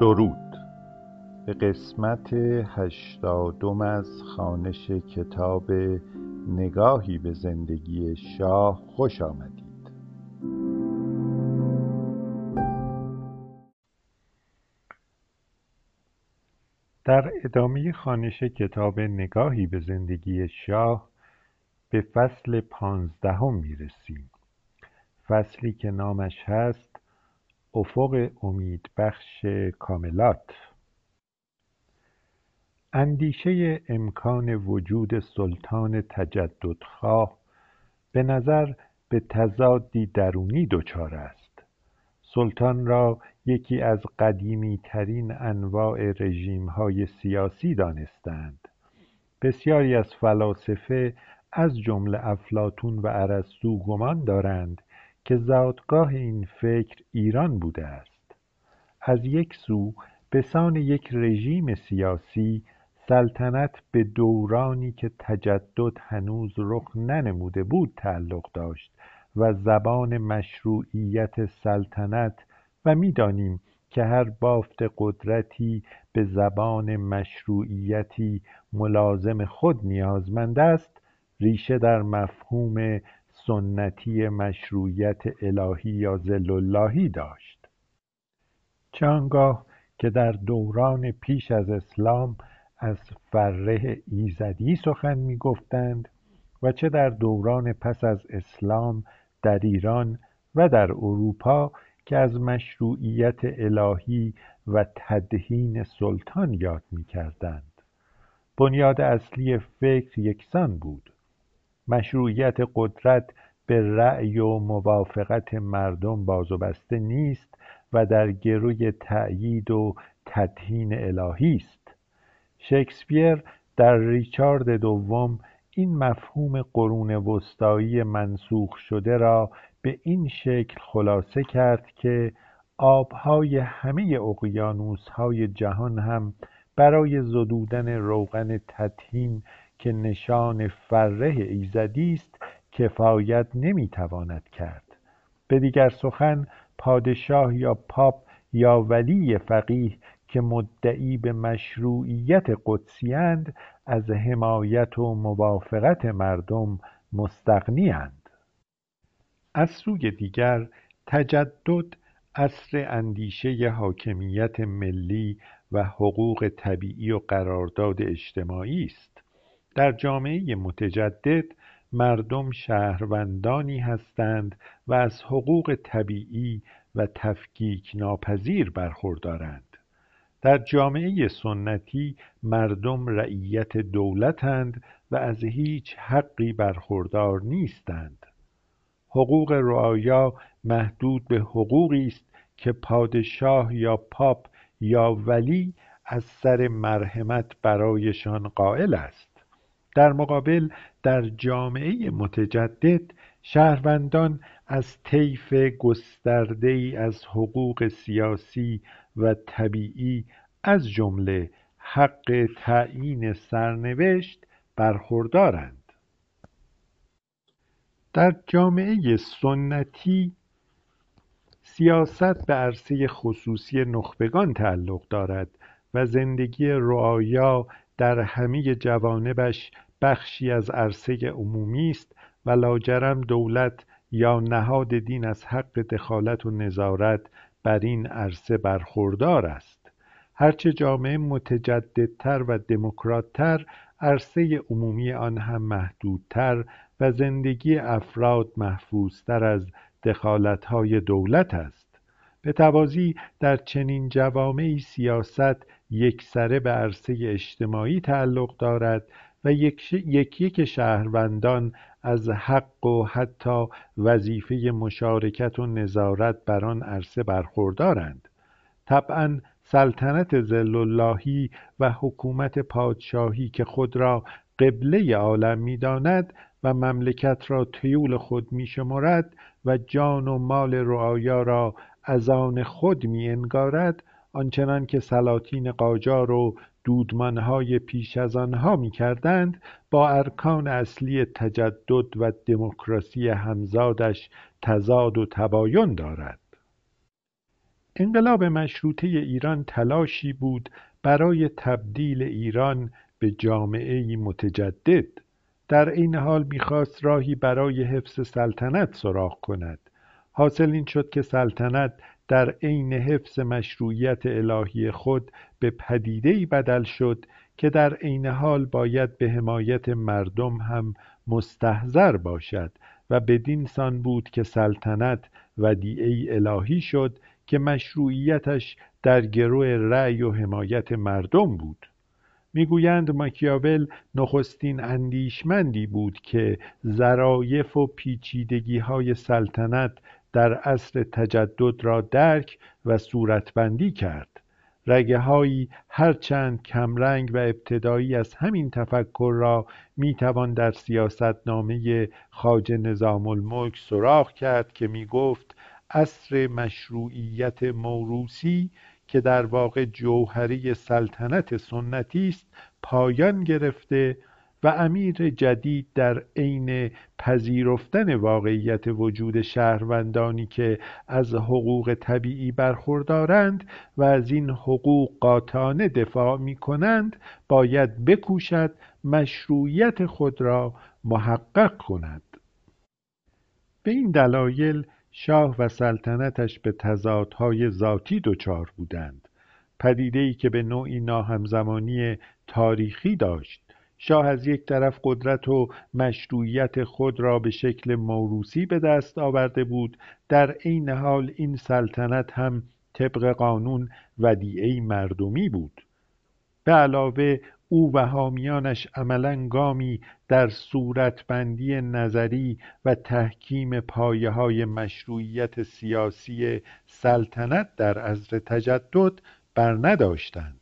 درود. به قسمت هشتادم از خوانش کتاب نگاهی به زندگی شاه خوش آمدید. در ادامه خوانش کتاب نگاهی به زندگی شاه به فصل پانزدهم می‌رسیم. فصلی که نامش هست افق امیدبخش کاملات. اندیشه امکان وجود سلطان تجددخواه به نظر به تضادی درونی دچار است. سلطان را یکی از قدیمیترین انواع رژیمهای سیاسی دانستند. بسیاری از فلاسفه از جمله افلاطون و ارسطو گمان دارند که زادگاه این فکر ایران بوده است. از یک سو به سان یک رژیم سیاسی سلطنت به دورانی که تجدد هنوز رخ ننموده بود تعلق داشت و زبان مشروعیت سلطنت و می‌دانیم که هر بافت قدرتی به زبان مشروعیتی ملازم خود نیازمند است ریشه در مفهوم سنتی مشروعیت الهی یا ذلاللهی داشت. چه آنگاه که در دوران پیش از اسلام از فره ایزدی سخن می‌گفتند و چه در دوران پس از اسلام در ایران و در اروپا که از مشروعیت الهی و تدهین سلطان یاد می‌کردند. بنیاد اصلی فکر یکسان بود. مشروعیت قدرت به رأی و موافقت مردم باز و بسته نیست و در گروی تأیید و تدهین الهی است. شکسپیر در ریچارد دوم این مفهوم قرون وسطایی منسوخ شده را به این شکل خلاصه کرد که آبهای همه اقیانوسهای جهان هم برای زدودن روغن تدهین که نشان فره ایزدی است کفایت نمی‌تواند کرد. به دیگر سخن پادشاه یا پاپ یا ولی فقیه که مدعی به مشروعیت قدسیاند از حمایت و موافقت مردم مستغنیاند از سوی دیگر تجدد عصر اندیشه حاکمیت ملی و حقوق طبیعی و قرارداد اجتماعی است. در جامعه متجدد مردم شهروندانی هستند و از حقوق طبیعی و تفکیک ناپذیر برخوردارند. در جامعه سنتی مردم رعیت دولتند و از هیچ حقی برخوردار نیستند. حقوق رعایا محدود به حقوقی است که پادشاه یا پاپ یا ولی از سر مرحمت برایشان قائل است. در مقابل در جامعه متجدد شهروندان از طیف گستردهای از حقوق سیاسی و طبیعی از جمله حق تعیین سرنوشت برخوردارند. در جامعه سنتی سیاست به عرصه خصوصی نخبگان تعلق دارد و زندگی رعایا در همه جوانبش بخشی از عرصه عمومی است و لاجرم دولت یا نهاد دین از حق دخالت و نظارت بر این عرصه برخوردار است. هرچه جامعه متجددتر و دموکراتتر عرصه عمومی آن هم محدودتر و زندگی افراد محفوظتر از دخالتهای دولت است. به توازی در چنین جوامعی سیاست یکسره به عرصه اجتماعی تعلق دارد و یک یک شهروندان از حق و حتی وظیفه مشارکت و نظارت بر آن عرصه برخوردارند. طبعا سلطنت ذلاللهی و حکومت پادشاهی که خود را قبله عالم می‌داند و مملکت را طیول خود میشمرد و جان و مال رعایا را از آن خود میانگارد آنچنان که سلاطین قاجار و دودمانهای پیش از آنها می‌کردند با ارکان اصلی تجدد و دموکراسی همزادش تضاد و تباین دارد. انقلاب مشروطه ایران تلاشی بود برای تبدیل ایران به جامعه متجدد. در این حال می‌خواست راهی برای حفظ سلطنت سراغ کند. حاصل این شد که سلطنت در عین حفظ مشروعیت الهی خود به پدیدهای بدل شد که در عین حال باید به حمایت مردم هم مستحضر باشد و بدین سان بود که سلطنت ودیعه الهی شد که مشروعیتش در گرو رأی و حمایت مردم بود. می‌گویند ماکیاول نخستین اندیشمندی بود که ظرایف و های سلطنت در عصر تجدد را درک و صورتبندی کرد. رگههایی هرچند کمرنگ و ابتدایی از همین تفکر را می‌توان در سیاستنامه خواجه نظامالملک سراغ کرد که می‌گفت عصر مشروعیت موروثی که در واقع جوهری سلطنت سنتی است پایان گرفته و امیر جدید در عین پذیرفتن واقعیت وجود شهروندانی که از حقوق طبیعی برخوردارند و از این حقوق قاطعانه دفاع می کنند باید بکوشد مشروعیت خود را محقق کند. به این دلایل شاه و سلطنتش به تضادهای ذاتی دچار بودند. پدیدهای که به نوعی ناهمزمانی تاریخی داشت. شاه از یک طرف قدرت و مشروعیت خود را به شکل موروسی به دست آورده بود در عین حال این سلطنت هم طبق قانون ودیعه مردمی بود. به علاوه او و حامیانش عملا گامی در صورتبندی نظری و تحکیم پایه های مشروعیت سیاسی سلطنت در عصر تجدد برنداشتند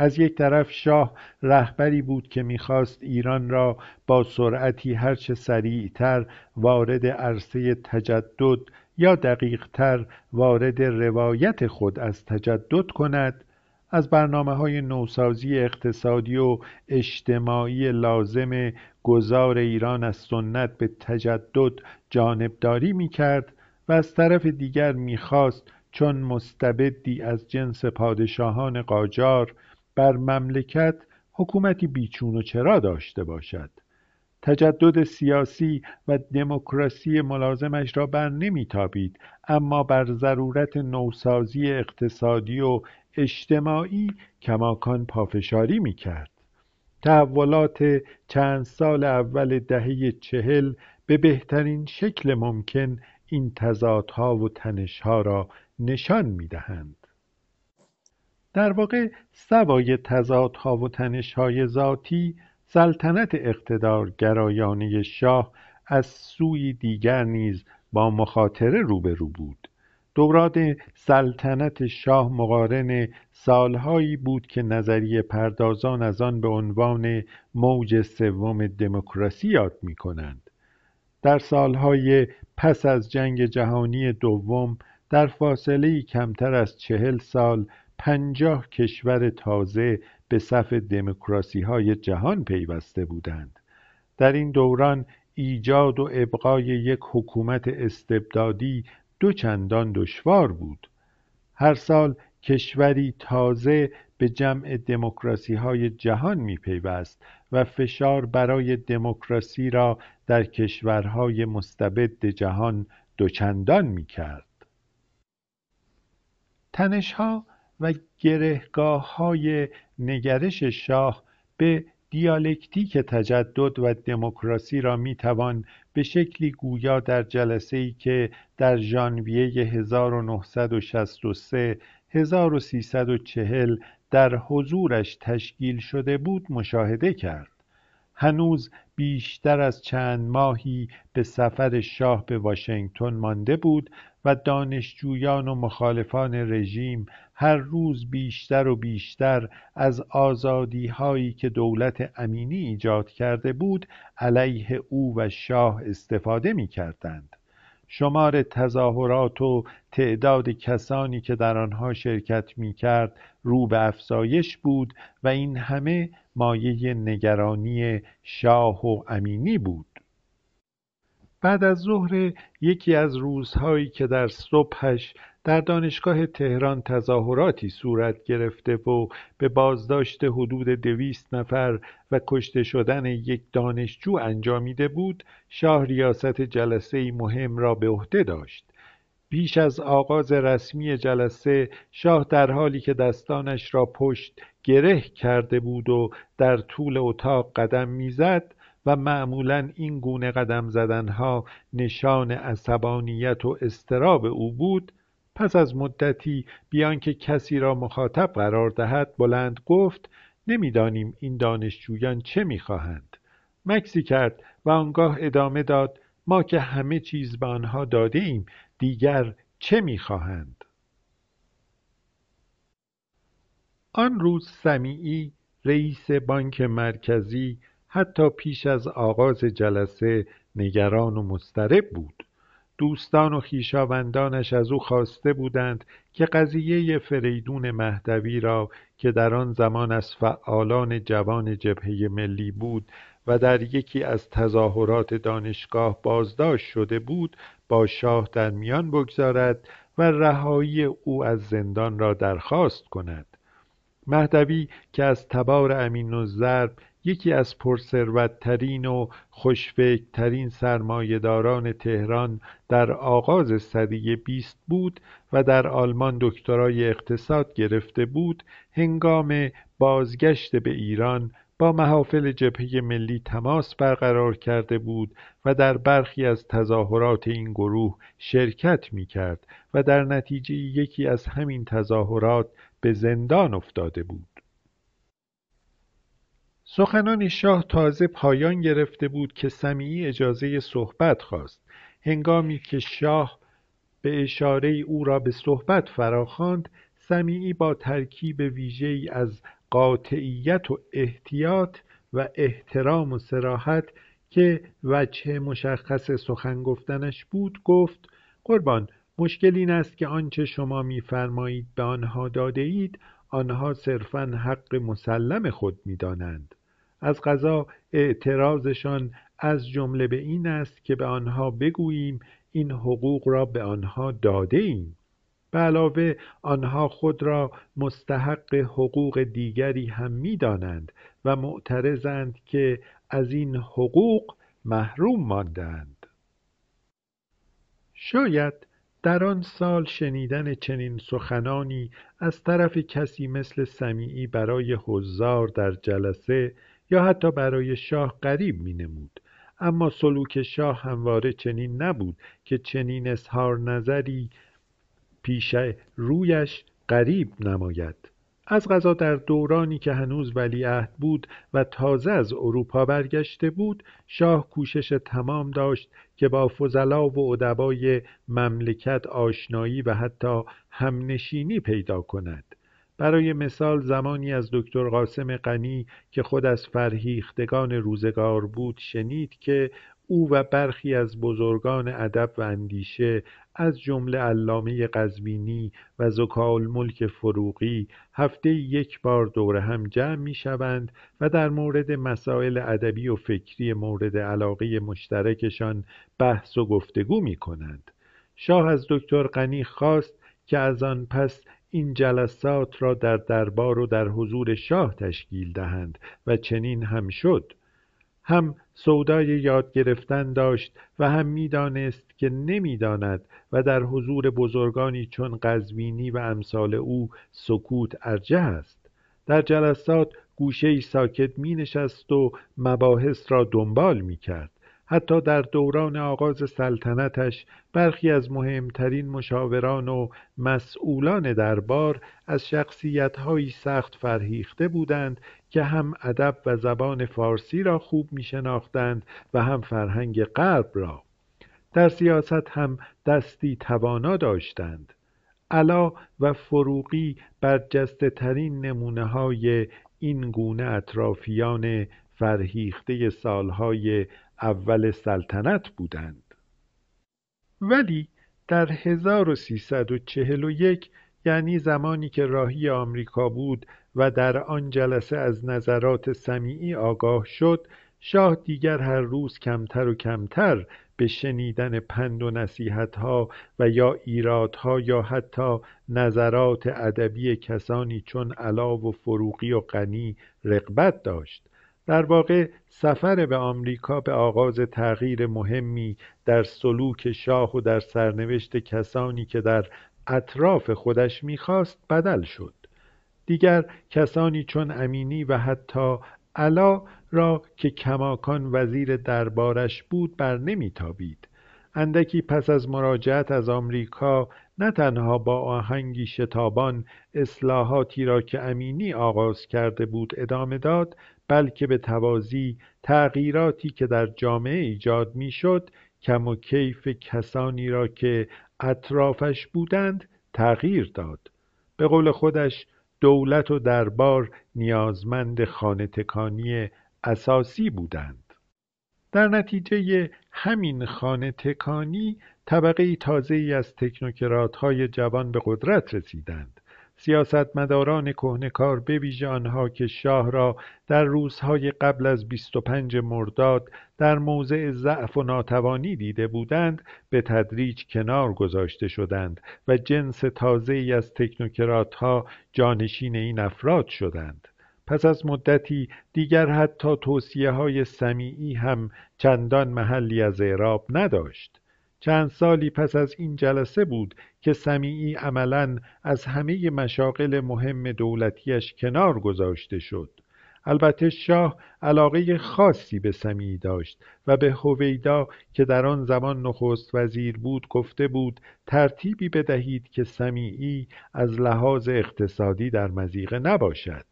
از یک طرف شاه رهبری بود که می‌خواست ایران را با سرعتی هرچه سریعتر وارد عرصه تجدد یا دقیقتر وارد روایت خود از تجدد کند از برنامه های نوسازی اقتصادی و اجتماعی لازم گذار ایران از سنت به تجدد جانبداری می کرد و از طرف دیگر می‌خواست چون مستبدی از جنس پادشاهان قاجار بر مملکت حکومتی بیچون و چرا داشته باشد؟ تجدد سیاسی و دموکراسی ملازمش را بر نمیتابید اما بر ضرورت نوسازی اقتصادی و اجتماعی کماکان پافشاری می‌کرد. تحولات چند سال اول دهه چهل به بهترین شکل ممکن این تضادها و تنشها را نشان می‌دهند. در واقع سوای تضادها و تنشهای ذاتی سلطنت اقتدارگرایانه شاه از سوی دیگر نیز با مخاطره روبرو بود دوران سلطنت شاه مقارن سالهایی بود که نظریه پردازان از آن به عنوان موج سوم دموکراسی یاد می کنند. در سالهای پس از جنگ جهانی دوم در فاصله کمتر از چهل سال پنجاه کشور تازه به صف دموکراسی های جهان پیوسته بودند در این دوران ایجاد و ابقای یک حکومت استبدادی دو چندان دشوار بود هر سال کشوری تازه به جمع دموکراسی های جهان می پیوست و فشار برای دموکراسی را در کشورهای مستبد جهان دوچندان می کرد. تنشها و های نگرش شاه به دیالکتیک تجدد و دموکراسی را می‌توان به شکلی گویا در ای که در ژانویه 1963 1340 در حضورش تشکیل شده بود مشاهده کرد. هنوز بیشتر از چند ماهی به سفر شاه به واشنگتن مانده بود و دانشجویان و مخالفان رژیم هر روز بیشتر و بیشتر از هایی که دولت امینی ایجاد کرده بود علیه او و شاه استفاده می کردند. شمار تظاهرات و تعداد کسانی که در آنها شرکت می کرد رو به افزایش بود و این همه مایه نگرانی شاه و امینی بود. بعد از ظهر یکی از روزهایی که در صبحش در دانشگاه تهران تظاهراتی صورت گرفته و به بازداشت حدود دویست نفر و کشته شدن یک دانشجو انجامیده بود شاه ریاست جلسه مهم را به عهده داشت. پیش از آغاز رسمی جلسه شاه در حالی که دستانش را پشت گره کرده بود و در طول اتاق قدم می‌زد و معمولا این گونه قدم زدنها نشان عصبانیت و اضطراب او بود پس از مدتی بیان که کسی را مخاطب قرار دهد بلند گفت نمی‌دانیم این دانشجویان چه می‌خواهند. مکسی کرد و آنگاه ادامه داد ما که همه چیز به آنها داده ایم دیگر چه می‌خواهند؟ آن روز سمیعی رئیس بانک مرکزی حتی پیش از آغاز جلسه نگران و مضطرب بود. دوستان و خویشاوندانش از او خواسته بودند که قضیه فریدون مهدوی را که در آن زمان از فعالان جوان جبهه ملی بود و در یکی از تظاهرات دانشگاه بازداشت شده بود با شاه در میان بگذارد و رهایی او از زندان را درخواست کند. مهدوی که از تبار امین الضرب یکی از پرثروتترین و خوشفکرترین سرمایهداران تهران در آغاز سده بیست بود و در آلمان دکترای اقتصاد گرفته بود هنگام بازگشت به ایران با محافل جبهه ملی تماس برقرار کرده بود و در برخی از تظاهرات این گروه شرکت می کرد و در نتیجه یکی از همین تظاهرات به زندان افتاده بود. سخنان شاه تازه پایان گرفته بود که سمیعی اجازه صحبت خواست. هنگامی که شاه به اشاره او را به صحبت فراخواند سمیعی با ترکیب ویژه‌ای از قاطعیت و احتیاط و احترام و سراحت که وجه مشخص سخن گفتنش بود گفت قربان مشکل این است که آنچه شما میفرمایید به آنها داده اید آنها صرفا حق مسلم خود می‌دانند. از قضا اعتراضشان از جمله به این است که به آنها بگوییم این حقوق را به آنها داده ایم به علاوه آنها خود را مستحق حقوق دیگری هم می‌دانند و معترضند که از این حقوق محروم ماندهاند شاید در آن سال شنیدن چنین سخنانی از طرف کسی مثل سمیعی برای حضار در جلسه یا حتی برای شاه غریب مینمود. اما سلوک شاه همواره چنین نبود که چنین اظهار نظری پیش رویش غریب نماید. از غذا در دورانی که هنوز ولیعهد بود و تازه از اروپا برگشته بود شاه کوشش تمام داشت که با فضلا و ادبای مملکت آشنایی و حتی همنشینی پیدا کند. برای مثال زمانی از دکتر قاسم غنی که خود از فرهیختگان روزگار بود شنید که او و برخی از بزرگان ادب و اندیشه از جمله علامه قزوینی و زکالملک فروغی هفته یک بار دور هم جمع می شوند و در مورد مسائل ادبی و فکری مورد علاقه مشترکشان بحث و گفتگو می کنند. شاه از دکتر غنی خواست که از آن پس این جلسات را در دربار و در حضور شاه تشکیل دهند و چنین هم شد. هم سودای یاد گرفتن داشت و هم می‌دانست که نمی‌داند و در حضور بزرگانی چون قزوینی و امثال او سکوت ارجه است. در جلسات گوشه ساکت می نشست و مباحث را دنبال می کرد حتی در دوران آغاز سلطنتش برخی از مهمترین مشاوران و مسئولان دربار از شخصیتهایی سخت فرهیخته بودند که هم ادب و زبان فارسی را خوب می شناختند و هم فرهنگ غرب را. در سیاست هم دستی توانا داشتند. علا و فروغی برجسته ترین نمونه های این گونه اطرافیان فرهیخته سالهای اول سلطنت بودند. ولی در 1341 یعنی زمانی که راهی آمریکا بود و در آن جلسه از نظرات سمیعی آگاه شد شاه دیگر هر روز کمتر و کمتر به شنیدن پند و نصیحتها و یا ایرادها یا حتی نظرات ادبی کسانی چون علا و فروغی و غنی رغبت داشت. در واقع سفر به آمریکا به آغاز تغییر مهمی در سلوک شاه و در سرنوشت کسانی که در اطراف خودش می‌خواست بدل شد. دیگر کسانی چون امینی و حتی علا را که کماکان وزیر دربارش بود بر نمیتابید. اندکی پس از مراجعت از آمریکا نه تنها با آهنگی شتابان اصلاحاتی را که امینی آغاز کرده بود ادامه داد بلکه به توازی تغییراتی که در جامعه ایجاد می‌شد کم و کیف کسانی را که اطرافش بودند تغییر داد. به قول خودش دولت و دربار نیازمند تکانی اساسی بودند. در نتیجه همین تکانی طبقه تازه از تکنوکرات های جوان به قدرت رسیدند. سیاستمداران کهنکار به ویژه آنها که شاه را در روزهای قبل از 25 مرداد در موضع ضعف و ناتوانی دیده بودند به تدریج کنار گذاشته شدند و جنس تازه از تکنوکراتها جانشین این افراد شدند. پس از مدتی دیگر حتی توصیه های سمیعی هم چندان محلی از اعراب نداشت. چند سالی پس از این جلسه بود که سمیعی عملا از همه مشاغل مهم دولتیش کنار گذاشته شد. البته شاه علاقه خاصی به سمیعی داشت و به هویدا که در آن زمان نخست وزیر بود گفته بود ترتیبی بدهید که سمیعی از لحاظ اقتصادی در مزیقه نباشد.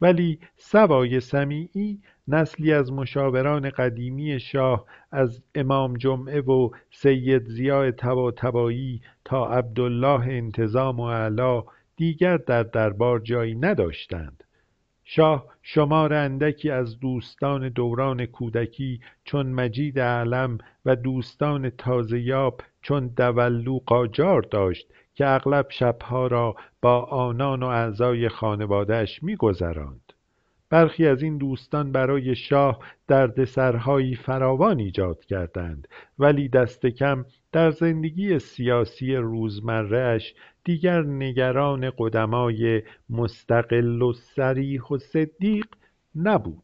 ولی سوای سمیعی نسلی از مشاوران قدیمی شاه از امام جمعه و سید ضیاء طباطبایی تا عبدالله انتظام اعلی دیگر در دربار جایی نداشتند. شاه شمار اندکی از دوستان دوران کودکی چون مجید اعلم و دوستان تازیاب چون دولو قاجار داشت که اغلب شبها را با آنان و اعضای خانوادهاش میگذراند. برخی از این دوستان برای شاه دردسرهایی فراوان ایجاد کردند ولی دست کم در زندگی سیاسی روزمرهاش دیگر نگران قدمای مستقل و صریح و صدیق نبود.